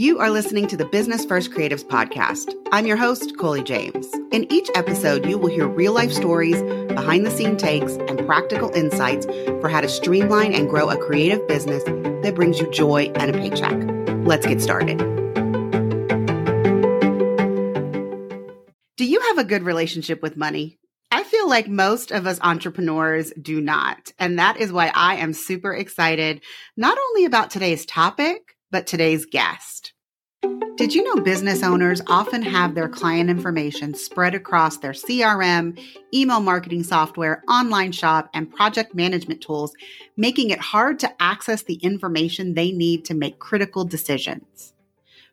You are listening to the Business First Creatives podcast. I'm your host, Coley James. In each episode, you will hear real life stories, behind the scene takes, and practical insights for how to streamline and grow a creative business that brings you joy and a paycheck. Let's get started. Do you have a good relationship with money? I feel like most of us entrepreneurs do not. And that is why I am super excited, not only about today's topic, but today's guest. Did you know business owners often have their client information spread across their CRM, email marketing software, online shop, and project management tools, making it hard to access the information they need to make critical decisions?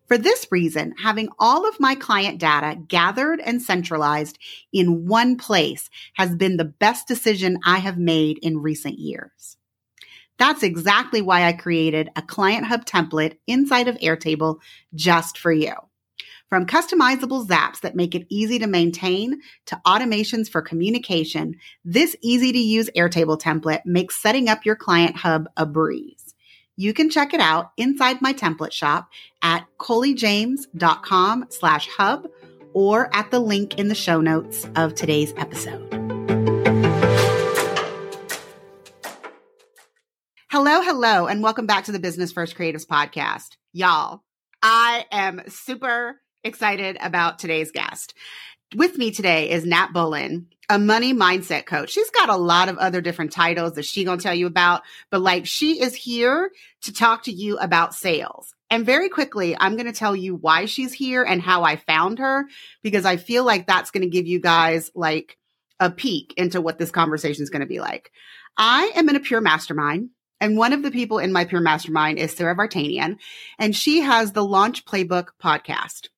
For this reason, having all of my client data gathered and centralized in one place has been the best decision I have made in recent years. That's exactly why I created a Client Hub template inside of Airtable just for you. From customizable zaps that make it easy to maintain to automations for communication, this easy to use Airtable template makes setting up your Client Hub a breeze. You can check it out inside my template shop at coleyjames.com slash hub or at the link in the show notes of today's episode. Hello, hello, and welcome back to the Business First Creatives podcast. Y'all, I am super excited about today's guest. With me today is Nat Bullen, a money mindset coach. She's got a lot of other different titles that she gonna tell you about, but like she is here to talk to you about sales. And very quickly, I'm going to tell you why she's here and how I found her because I feel like that's going to give you guys like a peek into what this conversation is going to be like. I am in a pure mastermind. And one of the people in my peer mastermind is Sarah Vartanian, and she has the Launch Playbook podcast.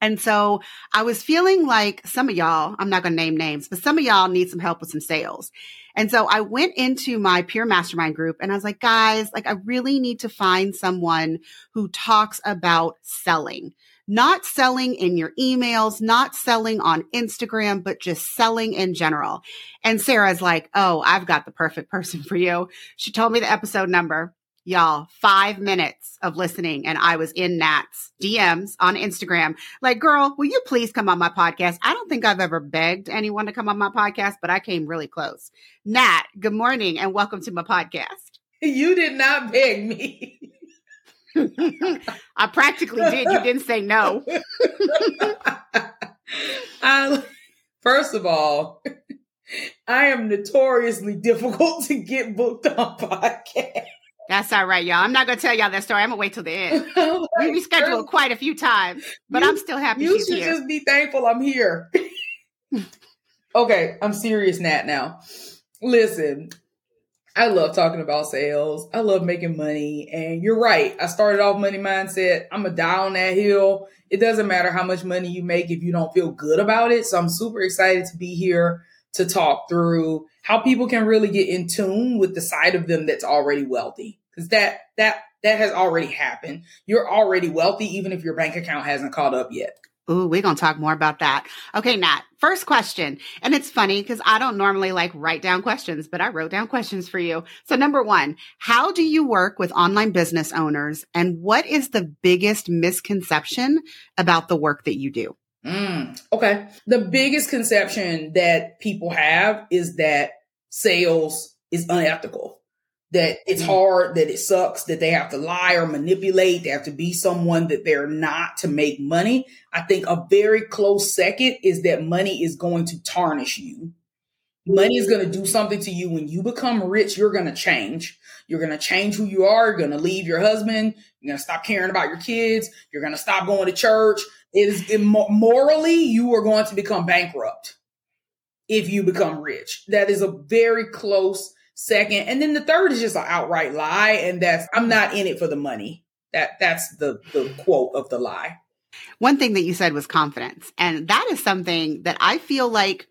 And so I was feeling like some of y'all, I'm not going to name names, but some of y'all need some help with some sales. And so I went into my peer mastermind group and I was like, guys, like I really need to find someone who talks about selling, not selling in your emails, not selling on Instagram, but just selling in general. And Sarah's like, Oh, I've got the perfect person for you. She told me the episode number. Y'all, five minutes of listening, and I was in Nat's DMs on Instagram. Like, girl, will you please come on my podcast? I don't think I've ever begged anyone to come on my podcast, but I came really close. Nat, good morning, and welcome to my podcast. You did not beg me. I practically did. You didn't say no. I, first of all, I am notoriously difficult to get booked on podcasts. That's all right, y'all. I'm not gonna tell y'all that story. I'm gonna wait till the end. we rescheduled quite a few times, but you, I'm still happy. You should here. just be thankful I'm here. okay, I'm serious, Nat. Now, listen. I love talking about sales. I love making money, and you're right. I started off money mindset. I'm a die on that hill. It doesn't matter how much money you make if you don't feel good about it. So I'm super excited to be here to talk through how people can really get in tune with the side of them that's already wealthy. Cause that, that, that has already happened. You're already wealthy, even if your bank account hasn't caught up yet. Ooh, we're going to talk more about that. Okay, Nat, first question. And it's funny because I don't normally like write down questions, but I wrote down questions for you. So number one, how do you work with online business owners and what is the biggest misconception about the work that you do? Mm, okay. The biggest conception that people have is that sales is unethical, that it's mm. hard, that it sucks, that they have to lie or manipulate, they have to be someone that they're not to make money. I think a very close second is that money is going to tarnish you. Money is going to do something to you when you become rich. You're going to change. You're going to change who you are. You're going to leave your husband. You're going to stop caring about your kids. You're going to stop going to church. It is it, morally, you are going to become bankrupt if you become rich. That is a very close second. And then the third is just an outright lie. And that's, I'm not in it for the money. That, that's the, the quote of the lie. One thing that you said was confidence. And that is something that I feel like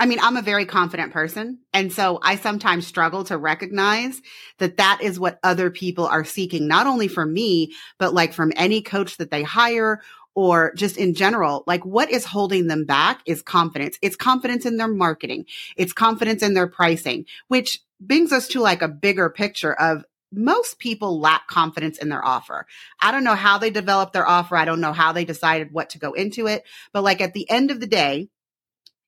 I mean, I'm a very confident person. And so I sometimes struggle to recognize that that is what other people are seeking, not only from me, but like from any coach that they hire or just in general, like what is holding them back is confidence. It's confidence in their marketing. It's confidence in their pricing, which brings us to like a bigger picture of most people lack confidence in their offer. I don't know how they developed their offer. I don't know how they decided what to go into it. But like at the end of the day,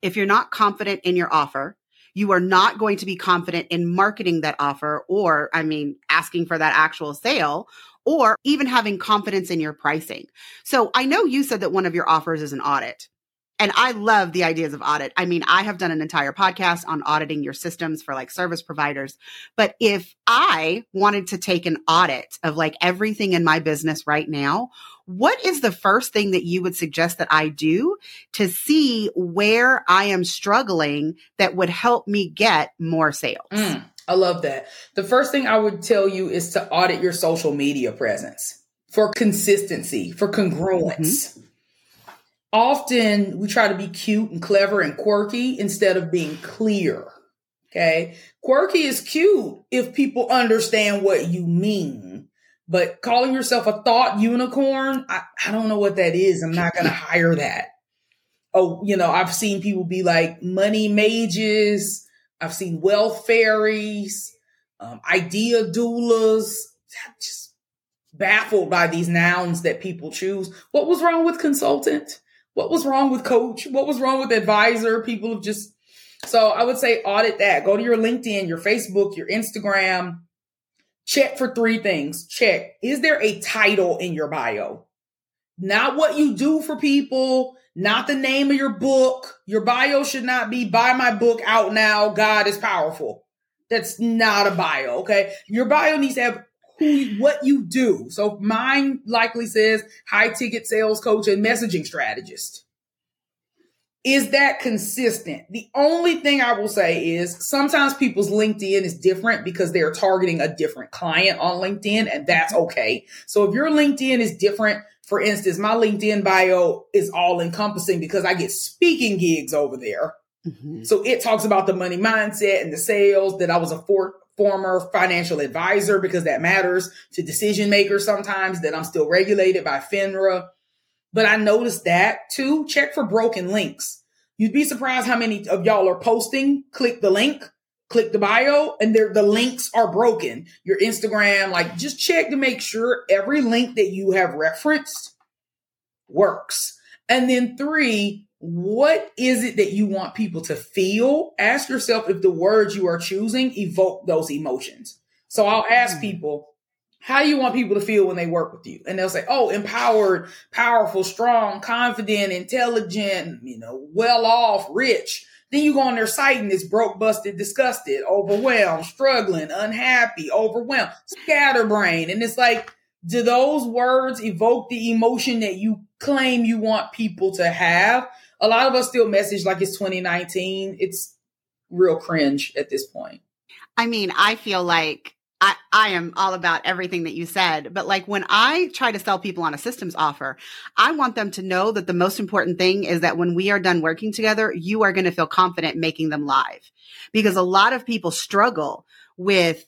if you're not confident in your offer, you are not going to be confident in marketing that offer or, I mean, asking for that actual sale or even having confidence in your pricing. So I know you said that one of your offers is an audit. And I love the ideas of audit. I mean, I have done an entire podcast on auditing your systems for like service providers. But if I wanted to take an audit of like everything in my business right now, what is the first thing that you would suggest that I do to see where I am struggling that would help me get more sales? Mm, I love that. The first thing I would tell you is to audit your social media presence for consistency, for congruence. Mm-hmm often we try to be cute and clever and quirky instead of being clear. Okay. Quirky is cute if people understand what you mean. But calling yourself a thought unicorn, I, I don't know what that is. I'm not going to hire that. Oh, you know, I've seen people be like money mages. I've seen wealth fairies, um, idea doulas. Just baffled by these nouns that people choose. What was wrong with consultant? What was wrong with coach? What was wrong with advisor? People have just, so I would say audit that. Go to your LinkedIn, your Facebook, your Instagram. Check for three things. Check. Is there a title in your bio? Not what you do for people, not the name of your book. Your bio should not be buy my book out now. God is powerful. That's not a bio. Okay. Your bio needs to have who what you do. So mine likely says high ticket sales coach and messaging strategist. Is that consistent? The only thing I will say is sometimes people's LinkedIn is different because they're targeting a different client on LinkedIn, and that's okay. So if your LinkedIn is different, for instance, my LinkedIn bio is all encompassing because I get speaking gigs over there. Mm-hmm. So it talks about the money mindset and the sales that I was a for- former financial advisor because that matters to decision makers sometimes that I'm still regulated by FINRA. But I noticed that too. Check for broken links. You'd be surprised how many of y'all are posting. Click the link, click the bio, and the links are broken. Your Instagram, like just check to make sure every link that you have referenced works. And then three, what is it that you want people to feel? Ask yourself if the words you are choosing evoke those emotions. So I'll ask hmm. people, how do you want people to feel when they work with you? And they'll say, oh, empowered, powerful, strong, confident, intelligent, you know, well off, rich. Then you go on their site and it's broke, busted, disgusted, overwhelmed, struggling, unhappy, overwhelmed, scatterbrained. And it's like, do those words evoke the emotion that you claim you want people to have? A lot of us still message like it's 2019. It's real cringe at this point. I mean, I feel like I, I am all about everything that you said, but like when I try to sell people on a systems offer, I want them to know that the most important thing is that when we are done working together, you are going to feel confident making them live because a lot of people struggle with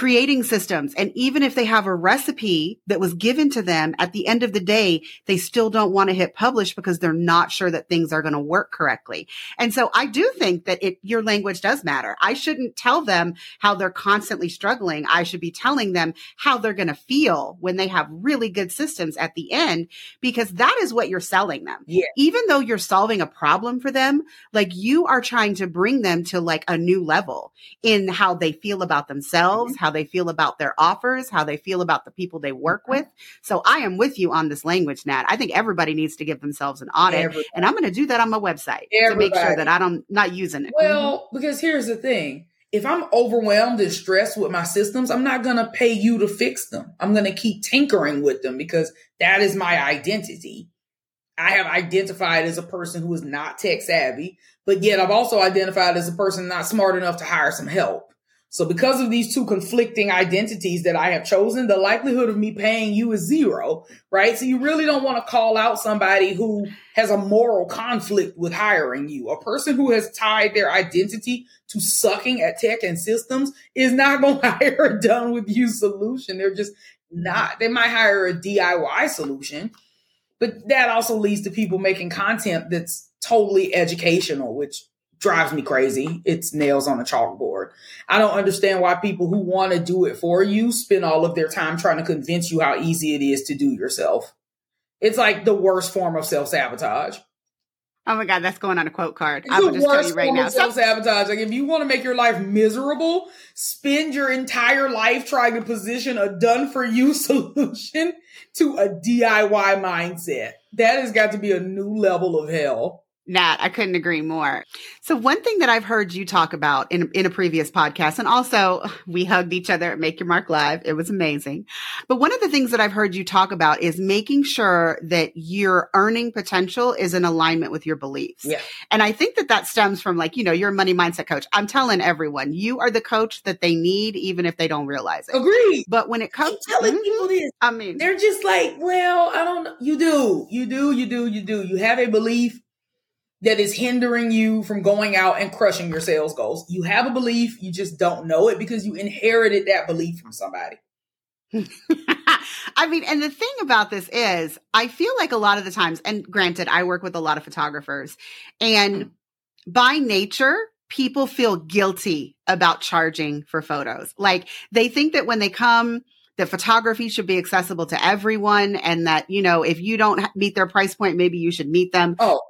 creating systems. And even if they have a recipe that was given to them at the end of the day, they still don't want to hit publish because they're not sure that things are going to work correctly. And so I do think that it, your language does matter. I shouldn't tell them how they're constantly struggling. I should be telling them how they're going to feel when they have really good systems at the end, because that is what you're selling them. Yeah. Even though you're solving a problem for them, like you are trying to bring them to like a new level in how they feel about themselves, mm-hmm. how they feel about their offers, how they feel about the people they work with. So I am with you on this language, Nat. I think everybody needs to give themselves an audit. Everybody. And I'm going to do that on my website everybody. to make sure that I don't not using it. Well, mm-hmm. because here's the thing. If I'm overwhelmed and stressed with my systems, I'm not going to pay you to fix them. I'm going to keep tinkering with them because that is my identity. I have identified as a person who is not tech savvy, but yet I've also identified as a person not smart enough to hire some help. So because of these two conflicting identities that I have chosen, the likelihood of me paying you is zero, right? So you really don't want to call out somebody who has a moral conflict with hiring you. A person who has tied their identity to sucking at tech and systems is not going to hire a done with you solution. They're just not. They might hire a DIY solution, but that also leads to people making content that's totally educational, which drives me crazy. It's nails on a chalkboard. I don't understand why people who want to do it for you spend all of their time trying to convince you how easy it is to do yourself. It's like the worst form of self sabotage. Oh my God, that's going on a quote card. It's I will just tell you right now. Self sabotage. Like if you want to make your life miserable, spend your entire life trying to position a done for you solution to a DIY mindset. That has got to be a new level of hell. Nat, I couldn't agree more. So one thing that I've heard you talk about in, in a previous podcast, and also we hugged each other at Make Your Mark Live. It was amazing. But one of the things that I've heard you talk about is making sure that your earning potential is in alignment with your beliefs. Yeah. And I think that that stems from like, you know, you're a money mindset coach. I'm telling everyone, you are the coach that they need, even if they don't realize it. Agree. But when it comes to telling mm-hmm, people this, I mean, they're just like, well, I don't know. You do, you do, you do, you do. You have a belief that is hindering you from going out and crushing your sales goals. You have a belief, you just don't know it because you inherited that belief from somebody. I mean, and the thing about this is, I feel like a lot of the times, and granted, I work with a lot of photographers, and mm-hmm. by nature, people feel guilty about charging for photos. Like they think that when they come, that photography should be accessible to everyone and that, you know, if you don't meet their price point, maybe you should meet them. Oh,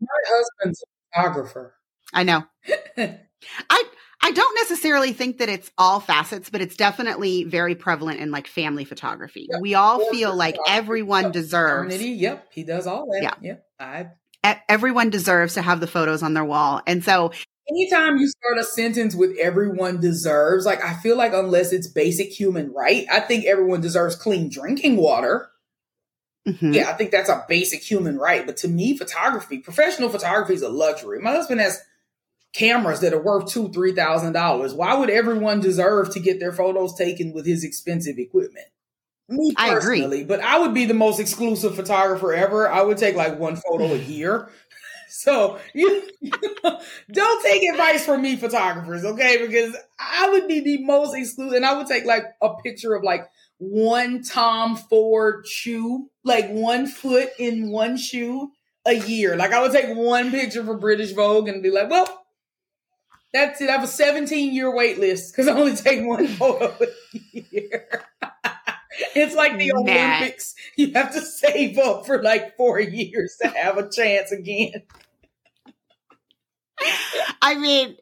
my husband's a photographer. I know. I I don't necessarily think that it's all facets, but it's definitely very prevalent in like family photography. Yep. We all feel like everyone yep. deserves. Yep, he does all that. Yeah, yep. I, everyone deserves to have the photos on their wall, and so anytime you start a sentence with everyone deserves, like I feel like unless it's basic human right, I think everyone deserves clean drinking water. Mm-hmm. Yeah, I think that's a basic human right. But to me, photography, professional photography is a luxury. My husband has cameras that are worth two, three thousand dollars. Why would everyone deserve to get their photos taken with his expensive equipment? Me personally, I agree. but I would be the most exclusive photographer ever. I would take like one photo a year. So you, don't take advice from me, photographers, okay? Because I would be the most exclusive, and I would take like a picture of like one Tom Ford shoe, like one foot in one shoe a year. Like I would take one picture for British Vogue and be like, well, that's it. I have a 17 year wait list because I only take one photo a year. it's like the Matt. Olympics. You have to save up for like four years to have a chance again. I mean,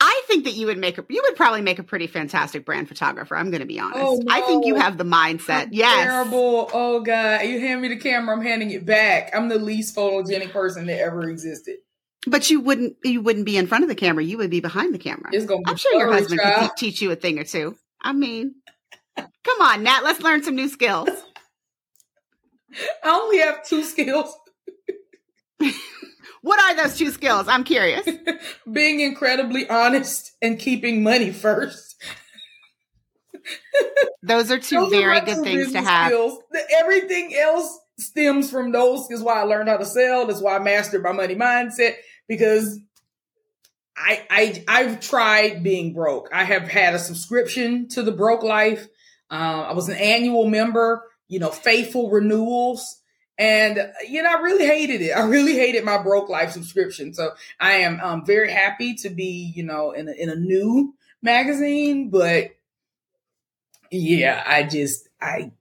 I think that you would make a, you would probably make a pretty fantastic brand photographer. I'm going to be honest. Oh, no. I think you have the mindset. yes. Terrible. Oh God. You hand me the camera. I'm handing it back. I'm the least photogenic person that ever existed. But you wouldn't, you wouldn't be in front of the camera. You would be behind the camera. It's gonna I'm sure your husband could teach you a thing or two. I mean, come on, Nat, let's learn some new skills. I only have two skills. What are those two skills? I'm curious. Being incredibly honest and keeping money first. those are two those very are good things to have. Skills. Everything else stems from those. Is why I learned how to sell. That's why I mastered my money mindset because I I I've tried being broke. I have had a subscription to the Broke Life. Um, I was an annual member. You know, faithful renewals. And, you know, I really hated it. I really hated my broke life subscription. So I am um, very happy to be, you know, in a, in a new magazine. But yeah, I just, I,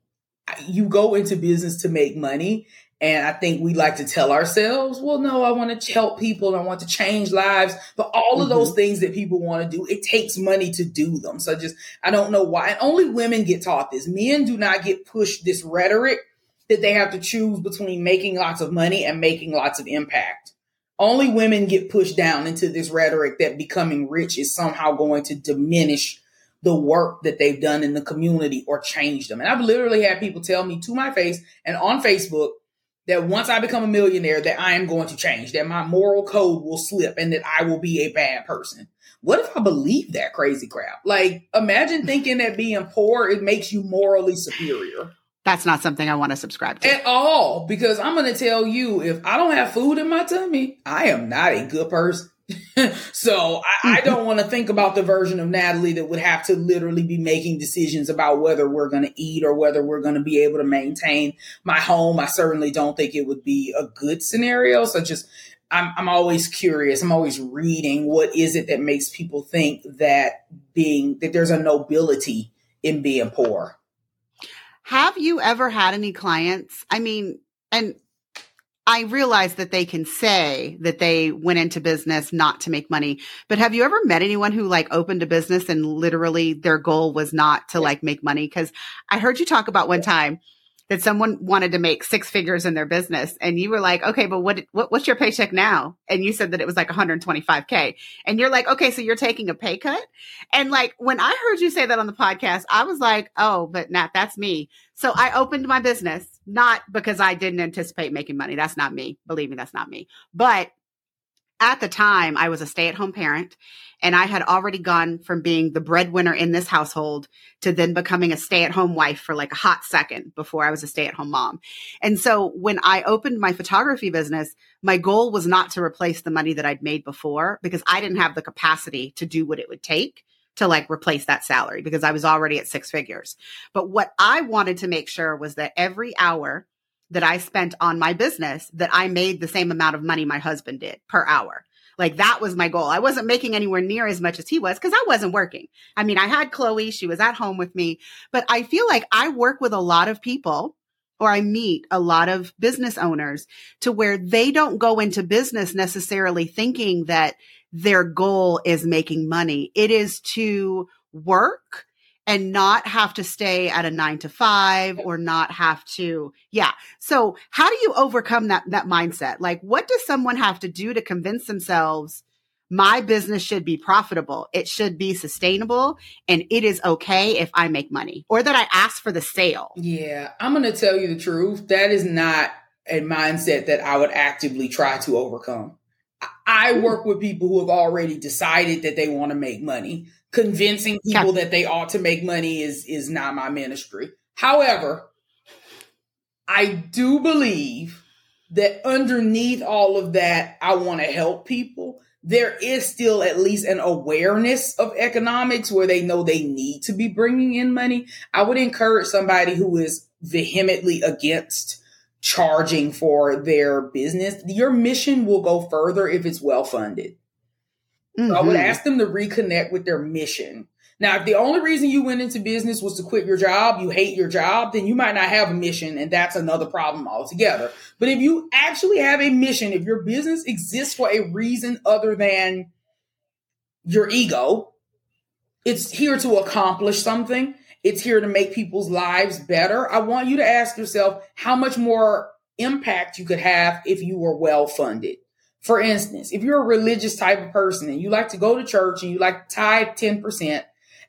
you go into business to make money. And I think we like to tell ourselves, well, no, I want to help people. I want to change lives. But all of mm-hmm. those things that people want to do, it takes money to do them. So just, I don't know why. And only women get taught this. Men do not get pushed this rhetoric that they have to choose between making lots of money and making lots of impact. Only women get pushed down into this rhetoric that becoming rich is somehow going to diminish the work that they've done in the community or change them. And I've literally had people tell me to my face and on Facebook that once I become a millionaire, that I am going to change, that my moral code will slip and that I will be a bad person. What if I believe that crazy crap? Like, imagine thinking that being poor, it makes you morally superior. That's not something I want to subscribe to. At all. Because I'm going to tell you, if I don't have food in my tummy, I am not a good person. so I, I don't want to think about the version of Natalie that would have to literally be making decisions about whether we're going to eat or whether we're going to be able to maintain my home. I certainly don't think it would be a good scenario. So just, I'm, I'm always curious. I'm always reading what is it that makes people think that being that there's a nobility in being poor. Have you ever had any clients? I mean, and I realize that they can say that they went into business not to make money, but have you ever met anyone who like opened a business and literally their goal was not to like make money? Cause I heard you talk about one time that someone wanted to make six figures in their business and you were like, okay, but what, what what's your paycheck now? And you said that it was like 125k. And you're like, okay, so you're taking a pay cut? And like when I heard you say that on the podcast, I was like, oh, but Nat, that's me. So I opened my business not because I didn't anticipate making money. That's not me. Believe me, that's not me. But at the time, I was a stay at home parent and I had already gone from being the breadwinner in this household to then becoming a stay at home wife for like a hot second before I was a stay at home mom. And so when I opened my photography business, my goal was not to replace the money that I'd made before because I didn't have the capacity to do what it would take to like replace that salary because I was already at six figures. But what I wanted to make sure was that every hour that I spent on my business that I made the same amount of money my husband did per hour. Like that was my goal. I wasn't making anywhere near as much as he was because I wasn't working. I mean, I had Chloe, she was at home with me, but I feel like I work with a lot of people or I meet a lot of business owners to where they don't go into business necessarily thinking that their goal is making money. It is to work and not have to stay at a nine to five or not have to yeah. So how do you overcome that that mindset? Like what does someone have to do to convince themselves my business should be profitable it should be sustainable and it is okay if i make money or that i ask for the sale? Yeah i'm gonna tell you the truth. That is not a mindset that i would actively try to overcome. I work with people who have already decided that they want to make money convincing people that they ought to make money is is not my ministry. However, I do believe that underneath all of that, I want to help people. There is still at least an awareness of economics where they know they need to be bringing in money. I would encourage somebody who is vehemently against charging for their business. Your mission will go further if it's well funded. Mm-hmm. So I would mm-hmm. ask them to reconnect with their mission. Now, if the only reason you went into business was to quit your job, you hate your job, then you might not have a mission, and that's another problem altogether. But if you actually have a mission, if your business exists for a reason other than your ego, it's here to accomplish something. It's here to make people's lives better. I want you to ask yourself how much more impact you could have if you were well funded. For instance, if you're a religious type of person and you like to go to church and you like to tithe 10%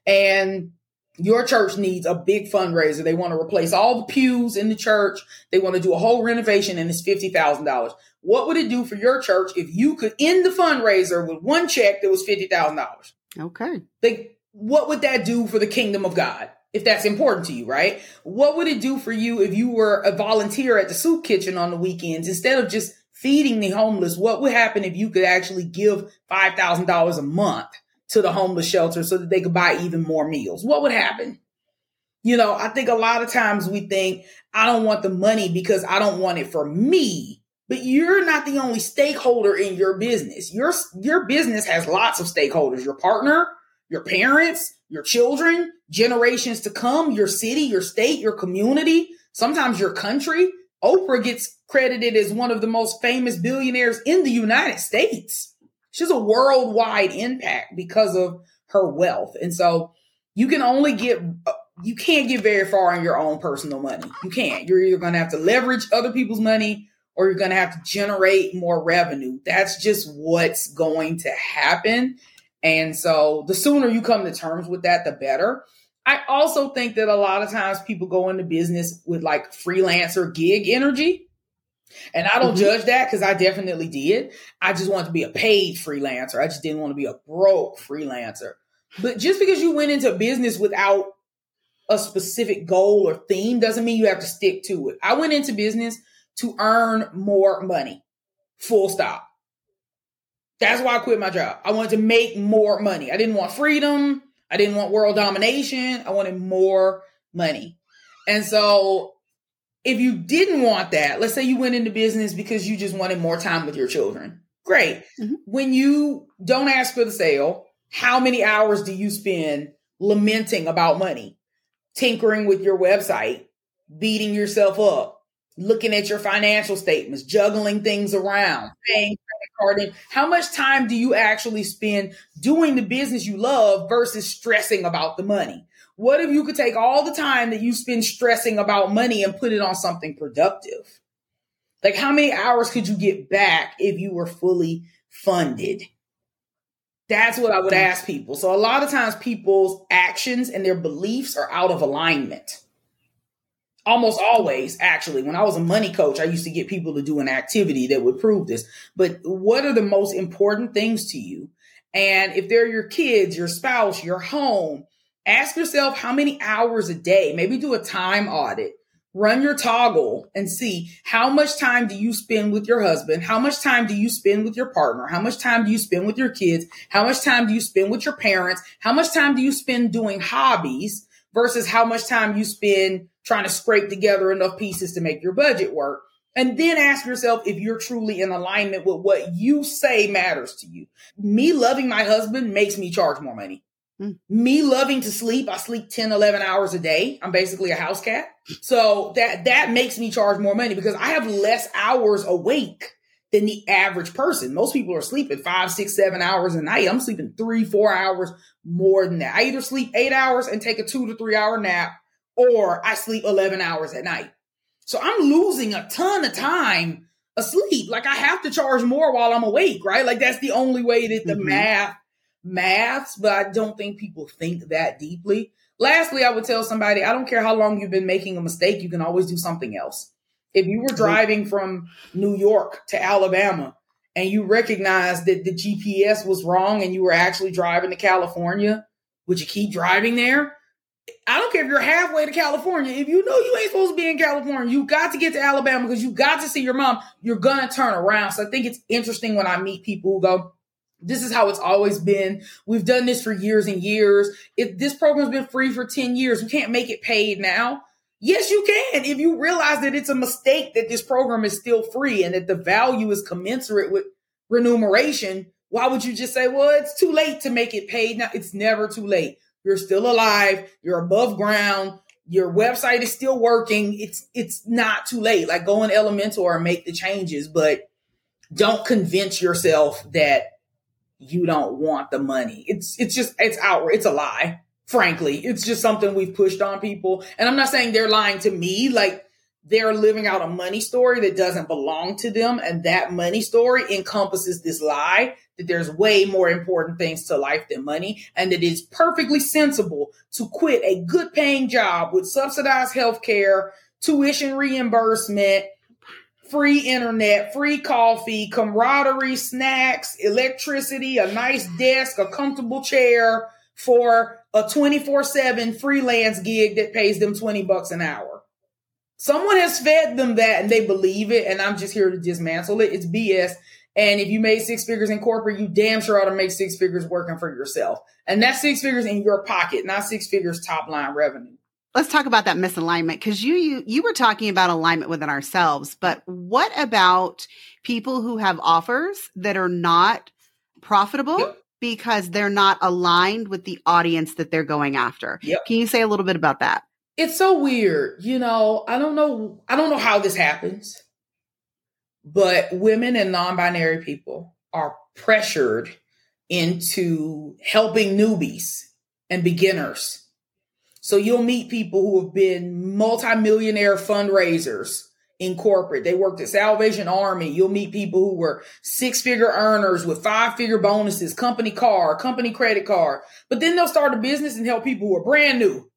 and your church needs a big fundraiser. They want to replace all the pews in the church. They want to do a whole renovation and it's $50,000. What would it do for your church if you could end the fundraiser with one check that was $50,000? Okay. They, what would that do for the kingdom of God? If that's important to you, right? What would it do for you if you were a volunteer at the soup kitchen on the weekends instead of just feeding the homeless, what would happen if you could actually give $5,000 a month to the homeless shelter so that they could buy even more meals? What would happen? You know, I think a lot of times we think, I don't want the money because I don't want it for me. But you're not the only stakeholder in your business. Your, your business has lots of stakeholders. Your partner, your parents, your children, generations to come, your city, your state, your community, sometimes your country. Oprah gets credited as one of the most famous billionaires in the United States. She's a worldwide impact because of her wealth. And so you can only get, you can't get very far in your own personal money. You can't. You're either going to have to leverage other people's money or you're going to have to generate more revenue. That's just what's going to happen. And so the sooner you come to terms with that, the better. I also think that a lot of times people go into business with like freelancer gig energy. And I don't mm-hmm. judge that because I definitely did. I just wanted to be a paid freelancer. I just didn't want to be a broke freelancer. But just because you went into business without a specific goal or theme doesn't mean you have to stick to it. I went into business to earn more money. Full stop. That's why I quit my job. I wanted to make more money. I didn't want freedom. I didn't want world domination. I wanted more money. And so if you didn't want that, let's say you went into business because you just wanted more time with your children. Great. Mm-hmm. When you don't ask for the sale, how many hours do you spend lamenting about money, tinkering with your website, beating yourself up, looking at your financial statements, juggling things around, paying How much time do you actually spend doing the business you love versus stressing about the money? What if you could take all the time that you spend stressing about money and put it on something productive? Like, how many hours could you get back if you were fully funded? That's what I would mm. ask people. So, a lot of times, people's actions and their beliefs are out of alignment. Almost always, actually. When I was a money coach, I used to get people to do an activity that would prove this. But what are the most important things to you? And if they're your kids, your spouse, your home, ask yourself how many hours a day, maybe do a time audit. Run your Toggl and see how much time do you spend with your husband? How much time do you spend with your partner? How much time do you spend with your kids? How much time do you spend with your parents? How much time do you spend doing hobbies versus how much time you spend trying to scrape together enough pieces to make your budget work? And then ask yourself if you're truly in alignment with what you say matters to you. Me loving my husband makes me charge more money. Mm. Me loving to sleep, I sleep 10, 11 hours a day. I'm basically a house cat. So that, that makes me charge more money because I have less hours awake than the average person. Most people are sleeping five, six, seven hours a night. I'm sleeping three, four hours more than that. I either sleep eight hours and take a two to three hour nap or I sleep 11 hours at night. So I'm losing a ton of time asleep. Like I have to charge more while I'm awake, right? Like that's the only way that the mm-hmm. math maths, but I don't think people think that deeply. Lastly, I would tell somebody, I don't care how long you've been making a mistake, you can always do something else. If you were driving from New York to Alabama and you recognized that the GPS was wrong and you were actually driving to California, would you keep driving there? I don't care if you're halfway to California. If you know you ain't supposed to be in California, you got to get to Alabama because you got to see your mom. You're to turn around. So I think it's interesting when I meet people who go, this is how it's always been. We've done this for years and years. If this program's been free for 10 years, we can't make it paid now. Yes, you can. If you realize that it's a mistake that this program is still free and that the value is commensurate with remuneration, why would you just say, well, it's too late to make it paid now? It's never too late. You're still alive. You're above ground. Your website is still working. It's, it's not too late. Like go in Elementor and make the changes, but don't convince yourself that you don't want the money. It's it's just it's out it's a lie. Frankly, it's just something we've pushed on people. And I'm not saying they're lying to me, like they're living out a money story that doesn't belong to them and that money story encompasses this lie that there's way more important things to life than money and that it's perfectly sensible to quit a good paying job with subsidized health care, tuition reimbursement, free internet, free coffee, camaraderie, snacks, electricity, a nice desk, a comfortable chair for a 24/7 freelance gig that pays them 20 bucks an hour. Someone has fed them that and they believe it and I'm just here to dismantle it. It's BS. And if you made six figures in corporate, you damn sure ought to make six figures working for yourself. And that's six figures in your pocket, not six figures top line revenue let's talk about that misalignment because you, you you were talking about alignment within ourselves but what about people who have offers that are not profitable yep. because they're not aligned with the audience that they're going after yep. can you say a little bit about that it's so weird you know i don't know i don't know how this happens but women and non-binary people are pressured into helping newbies and beginners so you'll meet people who have been multimillionaire fundraisers in corporate. They worked at Salvation Army. You'll meet people who were six figure earners with five figure bonuses, company car, company credit card. But then they'll start a business and help people who are brand new.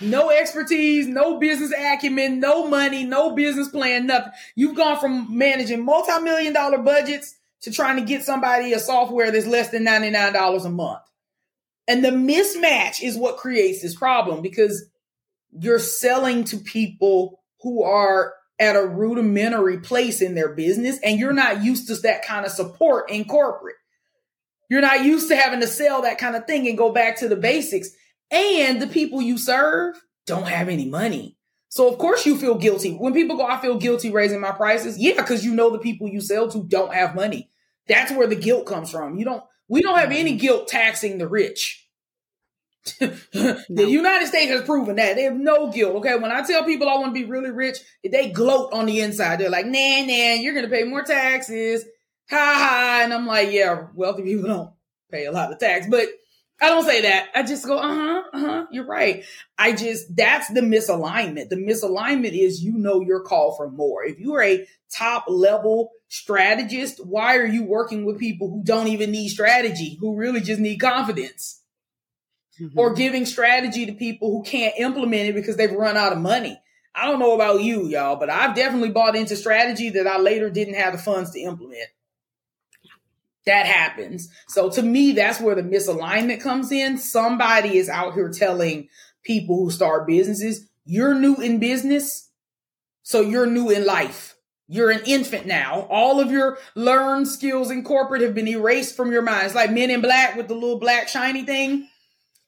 No expertise, no business acumen, no money, no business plan, nothing. You've gone from managing multi-million dollar budgets to trying to get somebody a software that's less than $99 a month. And the mismatch is what creates this problem because you're selling to people who are at a rudimentary place in their business and you're not used to that kind of support in corporate. You're not used to having to sell that kind of thing and go back to the basics. And the people you serve don't have any money. So of course you feel guilty. When people go, I feel guilty raising my prices. Yeah, because you know the people you sell to don't have money. That's where the guilt comes from. You don't, we don't have any guilt taxing the rich. the United States has proven that they have no guilt. Okay, when I tell people I want to be really rich, they gloat on the inside. They're like, "Nah, nah, you're gonna pay more taxes." Ha ha! And I'm like, "Yeah, wealthy people don't pay a lot of tax," but I don't say that. I just go, "Uh huh, uh huh." You're right. I just that's the misalignment. The misalignment is you know your call for more. If you are a top level strategist, why are you working with people who don't even need strategy, who really just need confidence? mm-hmm. or giving strategy to people who can't implement it because they've run out of money. I don't know about you, y'all, but I've definitely bought into strategy that I later didn't have the funds to implement. That happens. So to me, that's where the misalignment comes in. Somebody is out here telling people who start businesses, you're new in business. So you're new in life. You're an infant now. All of your learned skills in corporate have been erased from your mind. It's like men in black with the little black shiny thing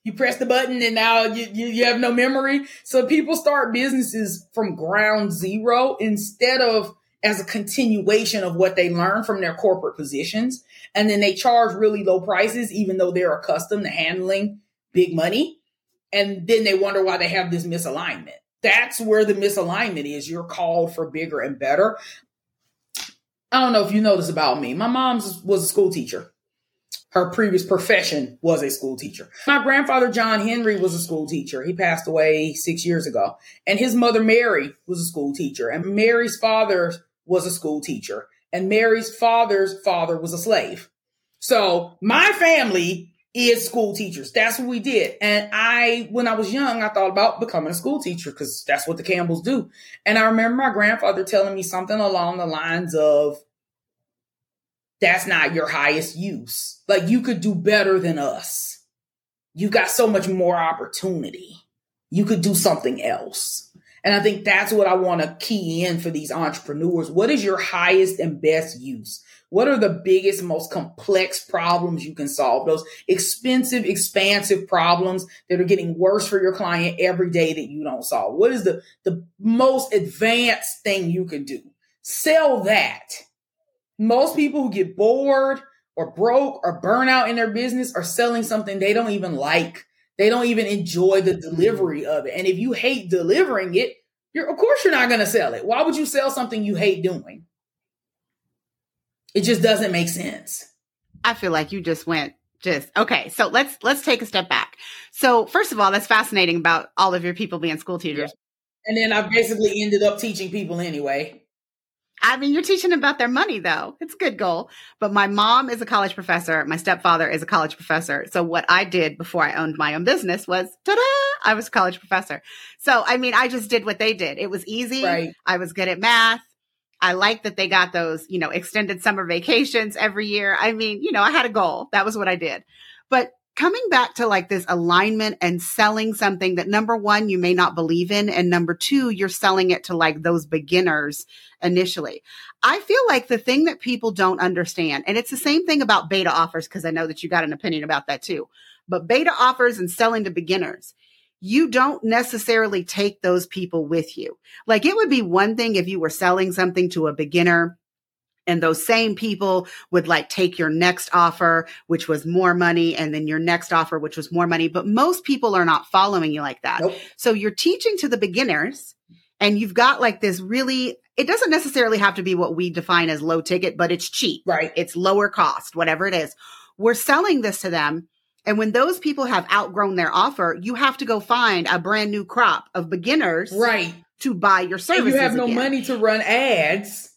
you press the button and now you, you, you, have no memory. So people start businesses from ground zero instead of as a continuation of what they learn from their corporate positions. And then they charge really low prices, even though they're accustomed to handling big money. And then they wonder why they have this misalignment. That's where the misalignment is. You're called for bigger and better. I don't know if you know this about me. My mom was a school teacher her previous profession was a school teacher. My grandfather, John Henry, was a school teacher. He passed away six years ago. And his mother, Mary, was a school teacher. And Mary's father was a school teacher. And Mary's father's father was a slave. So my family is school teachers. That's what we did. And I, when I was young, I thought about becoming a school teacher because that's what the Campbells do. And I remember my grandfather telling me something along the lines of, that's not your highest use. Like you could do better than us. You got so much more opportunity. You could do something else. And I think that's what I want to key in for these entrepreneurs. What is your highest and best use? What are the biggest, most complex problems you can solve? Those expensive, expansive problems that are getting worse for your client every day that you don't solve. What is the, the most advanced thing you can do? Sell that most people who get bored or broke or burn out in their business are selling something they don't even like. They don't even enjoy the mm-hmm. delivery of it. And if you hate delivering it, you're of course you're not going to sell it. Why would you sell something you hate doing? It just doesn't make sense. I feel like you just went just okay. So let's let's take a step back. So first of all, that's fascinating about all of your people being school teachers. Yeah. And then I basically ended up teaching people anyway. I mean, you're teaching about their money though. It's a good goal. But my mom is a college professor. My stepfather is a college professor. So what I did before I owned my own business was ta-da! I was a college professor. So I mean, I just did what they did. It was easy. Right. I was good at math. I like that they got those, you know, extended summer vacations every year. I mean, you know, I had a goal. That was what I did. But coming back to like this alignment and selling something that number one, you may not believe in. And number two, you're selling it to like those beginners initially. I feel like the thing that people don't understand, and it's the same thing about beta offers, because I know that you got an opinion about that too. But beta offers and selling to beginners, you don't necessarily take those people with you. Like it would be one thing if you were selling something to a beginner and those same people would like take your next offer, which was more money, and then your next offer, which was more money. But most people are not following you like that. Nope. So you're teaching to the beginners and you've got like this really, it doesn't necessarily have to be what we define as low ticket, but it's cheap. Right. It's lower cost, whatever it is. We're selling this to them. And when those people have outgrown their offer, you have to go find a brand new crop of beginners. Right. To buy your services. And you have no again. money to run ads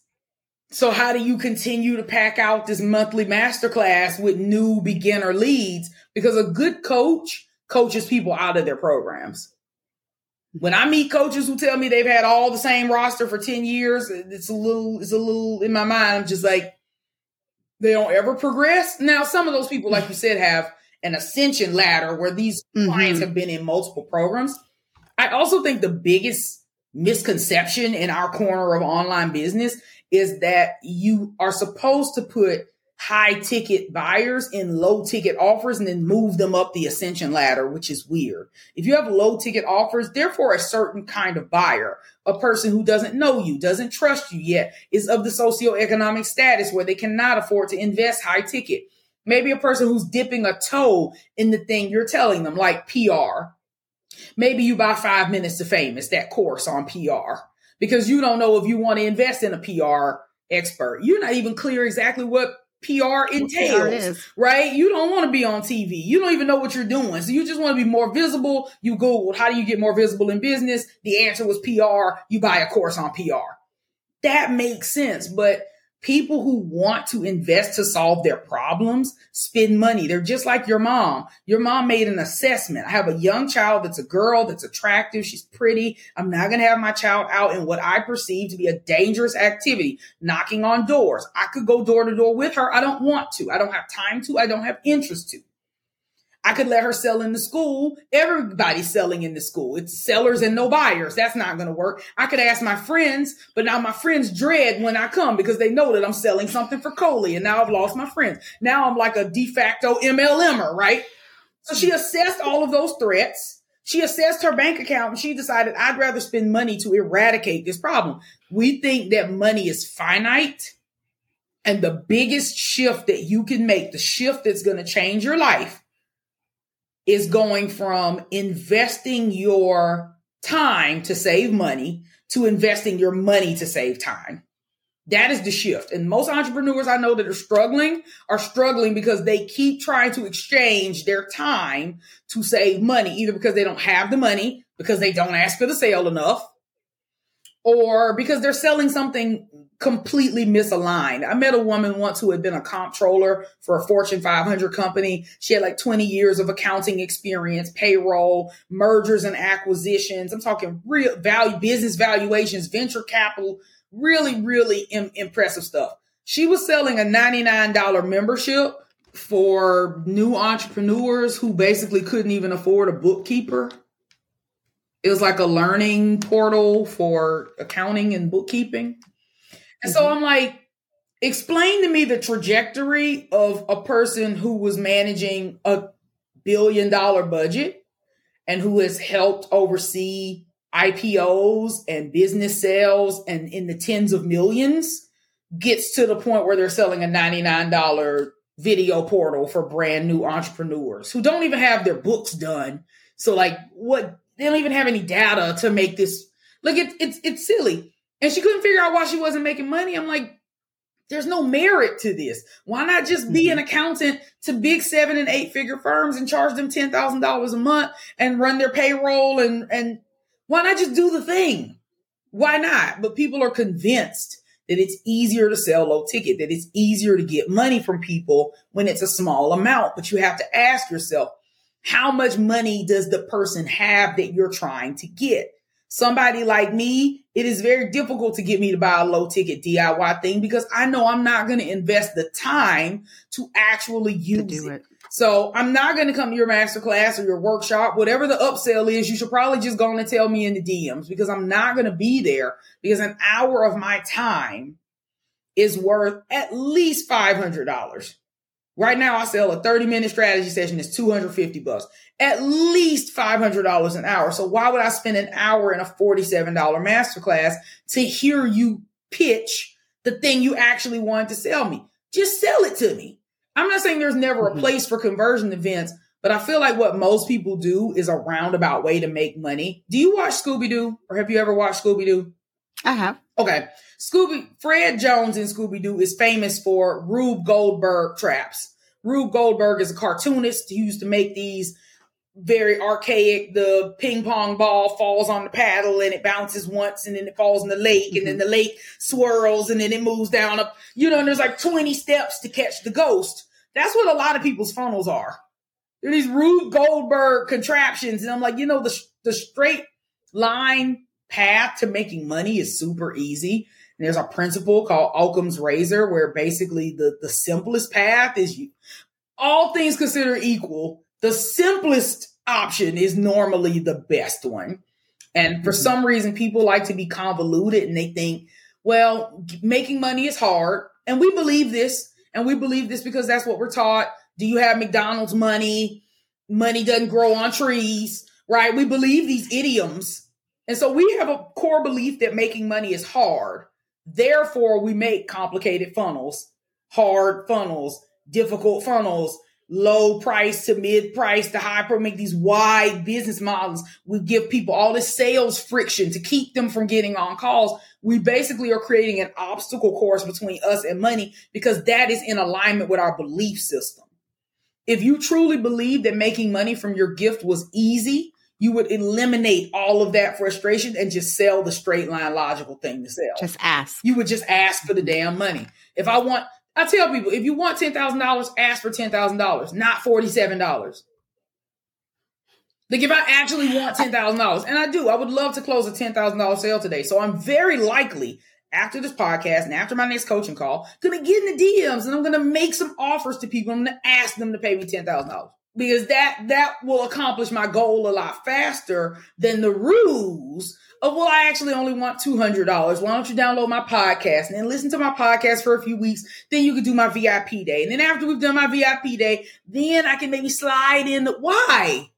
so how do you continue to pack out this monthly masterclass with new beginner leads? Because a good coach coaches people out of their programs. When I meet coaches who tell me they've had all the same roster for 10 years, it's a little, it's a little in my mind. I'm just like, they don't ever progress. Now, some of those people, like you said, have an ascension ladder where these mm-hmm. clients have been in multiple programs. I also think the biggest misconception in our corner of online business is that you are supposed to put high ticket buyers in low ticket offers and then move them up the ascension ladder, which is weird. If you have low ticket offers, therefore a certain kind of buyer, a person who doesn't know you, doesn't trust you yet, is of the socioeconomic status where they cannot afford to invest high ticket. Maybe a person who's dipping a toe in the thing you're telling them, like PR. Maybe you buy five minutes to fame. It's that course on PR because you don't know if you want to invest in a PR expert. You're not even clear exactly what PR entails, right? You don't want to be on TV. You don't even know what you're doing. So you just want to be more visible. You Googled, how do you get more visible in business? The answer was PR. You buy a course on PR. That makes sense. But People who want to invest to solve their problems spend money. They're just like your mom. Your mom made an assessment. I have a young child that's a girl that's attractive. She's pretty. I'm not going to have my child out in what I perceive to be a dangerous activity, knocking on doors. I could go door to door with her. I don't want to. I don't have time to. I don't have interest to. I could let her sell in the school. Everybody's selling in the school. It's sellers and no buyers. That's not going to work. I could ask my friends, but now my friends dread when I come because they know that I'm selling something for Coley and now I've lost my friends. Now I'm like a de facto MLMer, right? So she assessed all of those threats. She assessed her bank account and she decided I'd rather spend money to eradicate this problem. We think that money is finite. And the biggest shift that you can make, the shift that's going to change your life is going from investing your time to save money to investing your money to save time. That is the shift. And most entrepreneurs I know that are struggling are struggling because they keep trying to exchange their time to save money, either because they don't have the money, because they don't ask for the sale enough, or because they're selling something completely misaligned. I met a woman once who had been a comptroller for a Fortune 500 company. She had like 20 years of accounting experience, payroll, mergers and acquisitions. I'm talking real value, business valuations, venture capital, really, really Im- impressive stuff. She was selling a $99 membership for new entrepreneurs who basically couldn't even afford a bookkeeper. It was like a learning portal for accounting and bookkeeping. And so mm-hmm. I'm like, explain to me the trajectory of a person who was managing a billion dollar budget and who has helped oversee IPOs and business sales and in the tens of millions gets to the point where they're selling a $99 video portal for brand new entrepreneurs who don't even have their books done. So like what they don't even have any data to make this look it's it's it's silly. And she couldn't figure out why she wasn't making money. I'm like, there's no merit to this. Why not just be an mm-hmm. accountant to big seven and eight figure firms and charge them ten thousand dollars a month and run their payroll and and why not just do the thing? Why not? But people are convinced that it's easier to sell low ticket, that it's easier to get money from people when it's a small amount. But you have to ask yourself, how much money does the person have that you're trying to get? somebody like me, it is very difficult to get me to buy a low ticket DIY thing because I know I'm not going to invest the time to actually use to it. it. So I'm not going to come to your masterclass or your workshop, whatever the upsell is. You should probably just go and tell me in the DMs because I'm not going to be there because an hour of my time is worth at least $500. Right now, I sell a 30 minute strategy session is 250 bucks, at least $500 an hour. So why would I spend an hour in a $47 masterclass to hear you pitch the thing you actually wanted to sell me? Just sell it to me. I'm not saying there's never a mm-hmm. place for conversion events, but I feel like what most people do is a roundabout way to make money. Do you watch Scooby Doo or have you ever watched Scooby Doo? I have. Okay. Scooby, Fred Jones in Scooby Doo is famous for Rube Goldberg traps. Rube Goldberg is a cartoonist. He used to make these very archaic. The ping pong ball falls on the paddle and it bounces once and then it falls in the lake mm-hmm. and then mm-hmm. the lake swirls and then it moves down up, you know, and there's like 20 steps to catch the ghost. That's what a lot of people's funnels are. They're these Rube Goldberg contraptions. And I'm like, you know, the, the straight line path to making money is super easy. And there's a principle called Occam's razor where basically the, the simplest path is you, all things considered equal, the simplest option is normally the best one. And for mm-hmm. some reason, people like to be convoluted and they think, well, making money is hard. And we believe this. And we believe this because that's what we're taught. Do you have McDonald's money? Money doesn't grow on trees, right? We believe these idioms. And so we have a core belief that making money is hard. Therefore, we make complicated funnels, hard funnels, difficult funnels, low price to mid price to high price, make these wide business models. We give people all this sales friction to keep them from getting on calls. We basically are creating an obstacle course between us and money because that is in alignment with our belief system. If you truly believe that making money from your gift was easy, you would eliminate all of that frustration and just sell the straight line logical thing to sell. Just ask. You would just ask for the damn money. If I want, I tell people, if you want $10,000, ask for $10,000, not $47. Like if I actually want $10,000, and I do, I would love to close a $10,000 sale today. So I'm very likely after this podcast and after my next coaching call, gonna get in the DMs and I'm gonna make some offers to people. I'm gonna ask them to pay me $10,000 because that that will accomplish my goal a lot faster than the ruse of well i actually only want $200 why don't you download my podcast and then listen to my podcast for a few weeks? Then you can do my vip day. And then after we've done my vip day then i can maybe slide in the why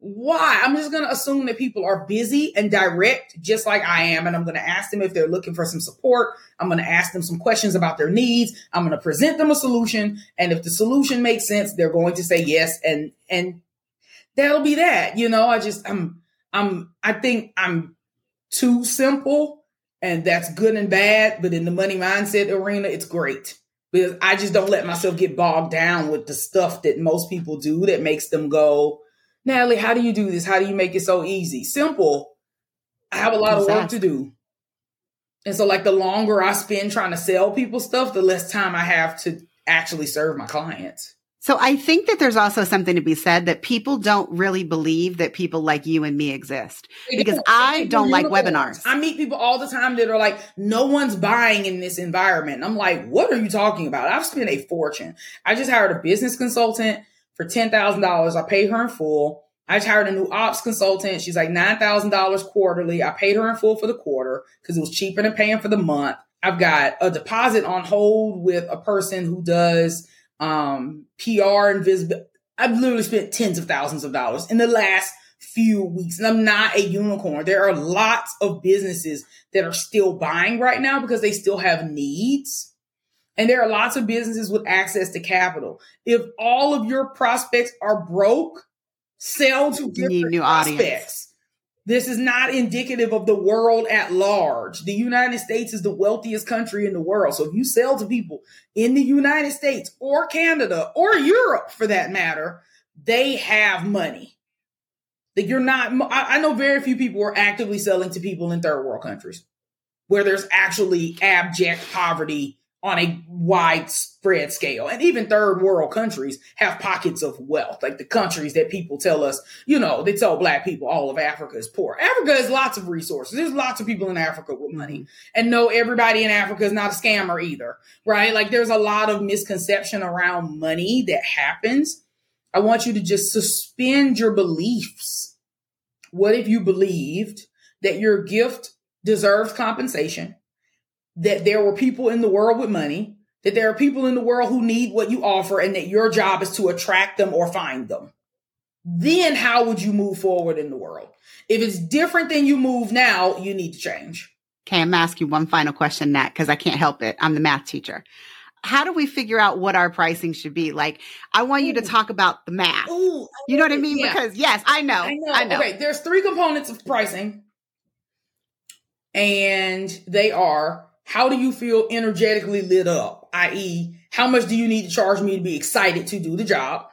why? I'm just going to assume that people are busy and direct, just like I am. And I'm going to ask them if they're looking for some support. I'm going to ask them some questions about their needs. I'm going to present them a solution. And if the solution makes sense, they're going to say yes. And, and that'll be that. You know, I just, I'm, I'm, I think I'm too simple and that's good and bad. But in the money mindset arena, it's great because I just don't let myself get bogged down with the stuff that most people do that makes them go, Natalie, how do you do this? How do you make it so easy? Simple. I have a lot of work to do. And so, like, the longer I spend trying to sell people stuff, the less time I have to actually serve my clients. So, I think that there's also something to be said that people don't really believe that people like you and me exist because I don't like webinars. I meet people all the time that are like, no one's buying in this environment. I'm like, what are you talking about? I've spent a fortune. I just hired a business consultant for $10,000. I paid her in full. I just hired a new ops consultant. She's like $9,000 quarterly. I paid her in full for the quarter because it was cheaper than paying for the month. I've got a deposit on hold with a person who does um, PR and visibility. I've literally spent tens of thousands of dollars in the last few weeks. And I'm not a unicorn. There are lots of businesses that are still buying right now because they still have needs. And there are lots of businesses with access to capital. If all of your prospects are broke, sell to different new prospects. Audience. This is not indicative of the world at large. The United States is the wealthiest country in the world. So if you sell to people in the United States or Canada or Europe for that matter, they have money. That you're not, I know very few people are actively selling to people in third world countries where there's actually abject poverty on a widespread scale. And even third world countries have pockets of wealth, like the countries that people tell us, you know, they tell black people all of Africa is poor. Africa has lots of resources. There's lots of people in Africa with money. And no, everybody in Africa is not a scammer either, right? Like there's a lot of misconception around money that happens. I want you to just suspend your beliefs. What if you believed that your gift deserves compensation? That there were people in the world with money, that there are people in the world who need what you offer, and that your job is to attract them or find them. Then how would you move forward in the world? If it's different than you move now, you need to change. Okay, I'm gonna ask you one final question, Nat, because I can't help it. I'm the math teacher. How do we figure out what our pricing should be? Like, I want Ooh. you to talk about the math. Ooh, you know what I mean? Yeah. Because yes, I know, I know. I know. Okay, there's three components of pricing, and they are how do you feel energetically lit up? I.e., how much do you need to charge me to be excited to do the job?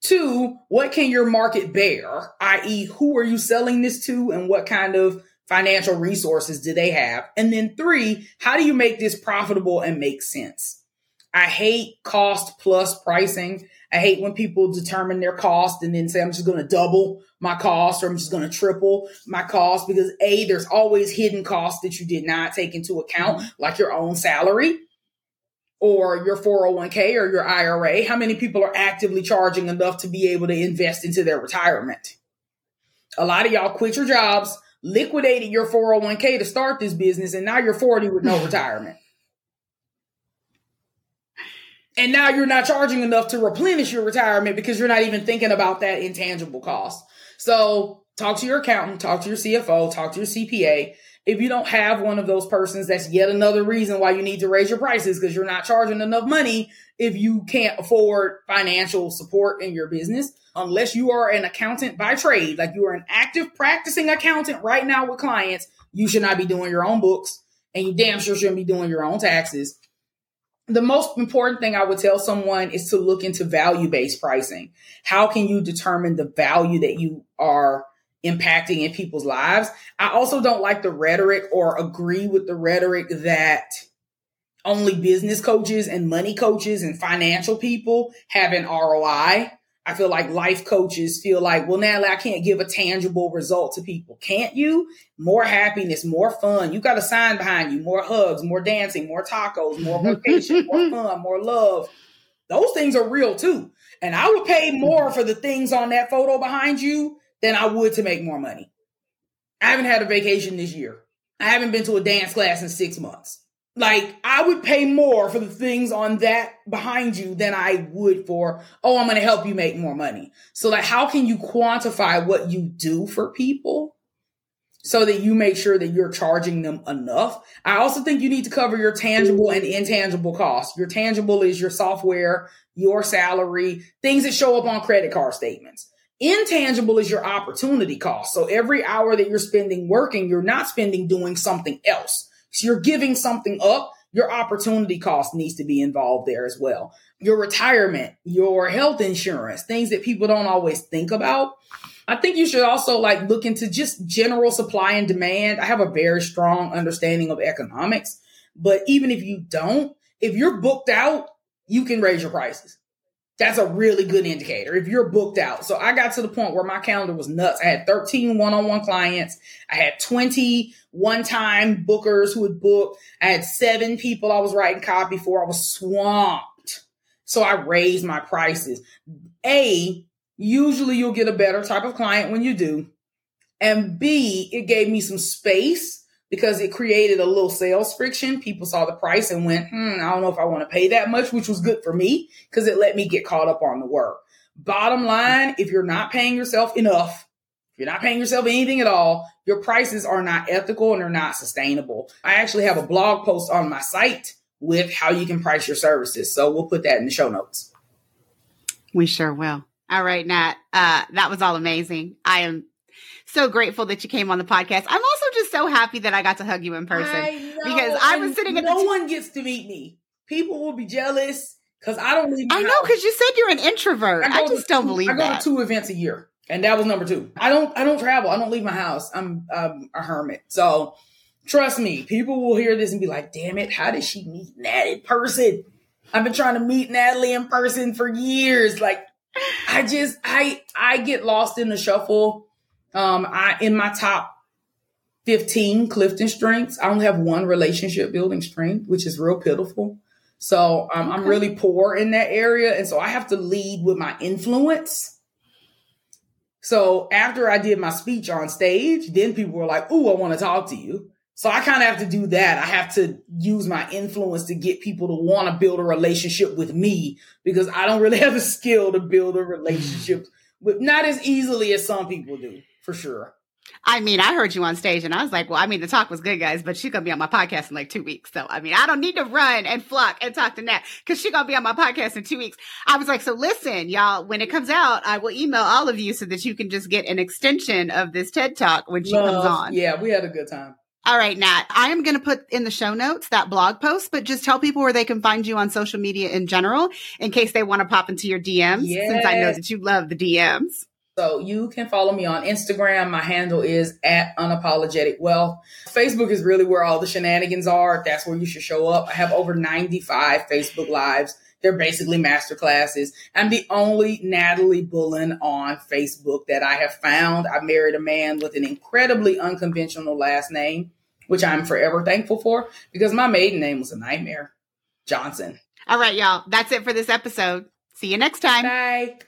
Two, what can your market bear? I.e., who are you selling this to and what kind of financial resources do they have? And then three, how do you make this profitable and make sense? I hate cost plus pricing. I hate when people determine their cost and then say, I'm just going to double my cost or I'm just going to triple my cost because A, there's always hidden costs that you did not take into account, mm-hmm. like your own salary or your 401k or your IRA. How many people are actively charging enough to be able to invest into their retirement? A lot of y'all quit your jobs, liquidated your 401k to start this business, and now you're 40 with no retirement. And now you're not charging enough to replenish your retirement because you're not even thinking about that intangible cost. So talk to your accountant, talk to your CFO, talk to your CPA. If you don't have one of those persons, that's yet another reason why you need to raise your prices because you're not charging enough money if you can't afford financial support in your business. Unless you are an accountant by trade, like you are an active practicing accountant right now with clients, you should not be doing your own books and you damn sure shouldn't be doing your own taxes. The most important thing I would tell someone is to look into value based pricing. How can you determine the value that you are impacting in people's lives? I also don't like the rhetoric or agree with the rhetoric that only business coaches and money coaches and financial people have an ROI. I feel like life coaches feel like, well, Natalie, I can't give a tangible result to people. Can't you? More happiness, more fun. You got a sign behind you, more hugs, more dancing, more tacos, more vacation, more fun, more love. Those things are real too. And I would pay more for the things on that photo behind you than I would to make more money. I haven't had a vacation this year. I haven't been to a dance class in six months like I would pay more for the things on that behind you than I would for, oh, I'm going to help you make more money. So like, how can you quantify what you do for people so that you make sure that you're charging them enough? I also think you need to cover your tangible and intangible costs. Your tangible is your software, your salary, things that show up on credit card statements. Intangible is your opportunity cost. So every hour that you're spending working, you're not spending doing something else. So you're giving something up. Your opportunity cost needs to be involved there as well. Your retirement, your health insurance, things that people don't always think about. I think you should also like look into just general supply and demand. I have a very strong understanding of economics, but even if you don't, if you're booked out, you can raise your prices that's a really good indicator if you're booked out. So I got to the point where my calendar was nuts. I had 13 one-on-one clients. I had 20 one-time bookers who would book. I had seven people I was writing copy for. I was swamped. So I raised my prices. A, usually you'll get a better type of client when you do. And B, it gave me some space because it created a little sales friction. People saw the price and went, hmm, I don't know if I want to pay that much, which was good for me because it let me get caught up on the work. Bottom line, if you're not paying yourself enough, if you're not paying yourself anything at all, your prices are not ethical and they're not sustainable. I actually have a blog post on my site with how you can price your services. So we'll put that in the show notes. We sure will. All right, Nat. Uh, that was all amazing. I am so grateful that you came on the podcast. I'm also so happy that I got to hug you in person I because I was sitting at no t- one gets to meet me. People will be jealous because I don't leave. I know because you said you're an introvert. I, I just don't two, believe I go that. to two events a year, and that was number two. I don't. I don't travel. I don't leave my house. I'm, I'm a hermit. So trust me, people will hear this and be like, "Damn it! How did she meet Nat in person?" I've been trying to meet Natalie in person for years. Like, I just, I, I get lost in the shuffle um, I in my top 15 Clifton strengths, I only have one relationship building strength, which is real pitiful. So um. I'm really poor in that area. And so I have to lead with my influence. So after I did my speech on stage, then people were like, Ooh, I want to talk to you. So I kind of have to do that. I have to use my influence to get people to want to build a relationship with me because I don't really have a skill to build a relationship with not as easily as some people do for sure. I mean, I heard you on stage and I was like, well, I mean, the talk was good, guys, but she's going to be on my podcast in like two weeks. So, I mean, I don't need to run and flock and talk to Nat because she's going to be on my podcast in two weeks. I was like, so listen, y'all, when it comes out, I will email all of you so that you can just get an extension of this TED talk when she Love. comes on. Yeah, we had a good time. All right, Nat, I am going to put in the show notes that blog post, but just tell people where they can find you on social media in general in case they want to pop into your DMs yes. since I know that you love the DMs. So you can follow me on Instagram. My handle is at unapologetic wealth. Facebook is really where all the shenanigans are. That's where you should show up. I have over 95 Facebook lives. They're basically master classes. I'm the only Natalie Bullen on Facebook that I have found. I married a man with an incredibly unconventional last name, which I'm forever thankful for because my maiden name was a nightmare. Johnson. All right, y'all. That's it for this episode. See you next time. Bye.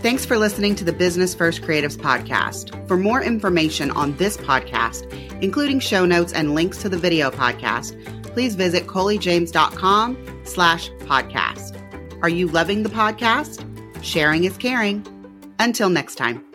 Thanks for listening to the Business First Creatives podcast. For more information on this podcast, including show notes and links to the video podcast, please visit coleyjames.com slash podcast. Are you loving the podcast? Sharing is caring. Until next time.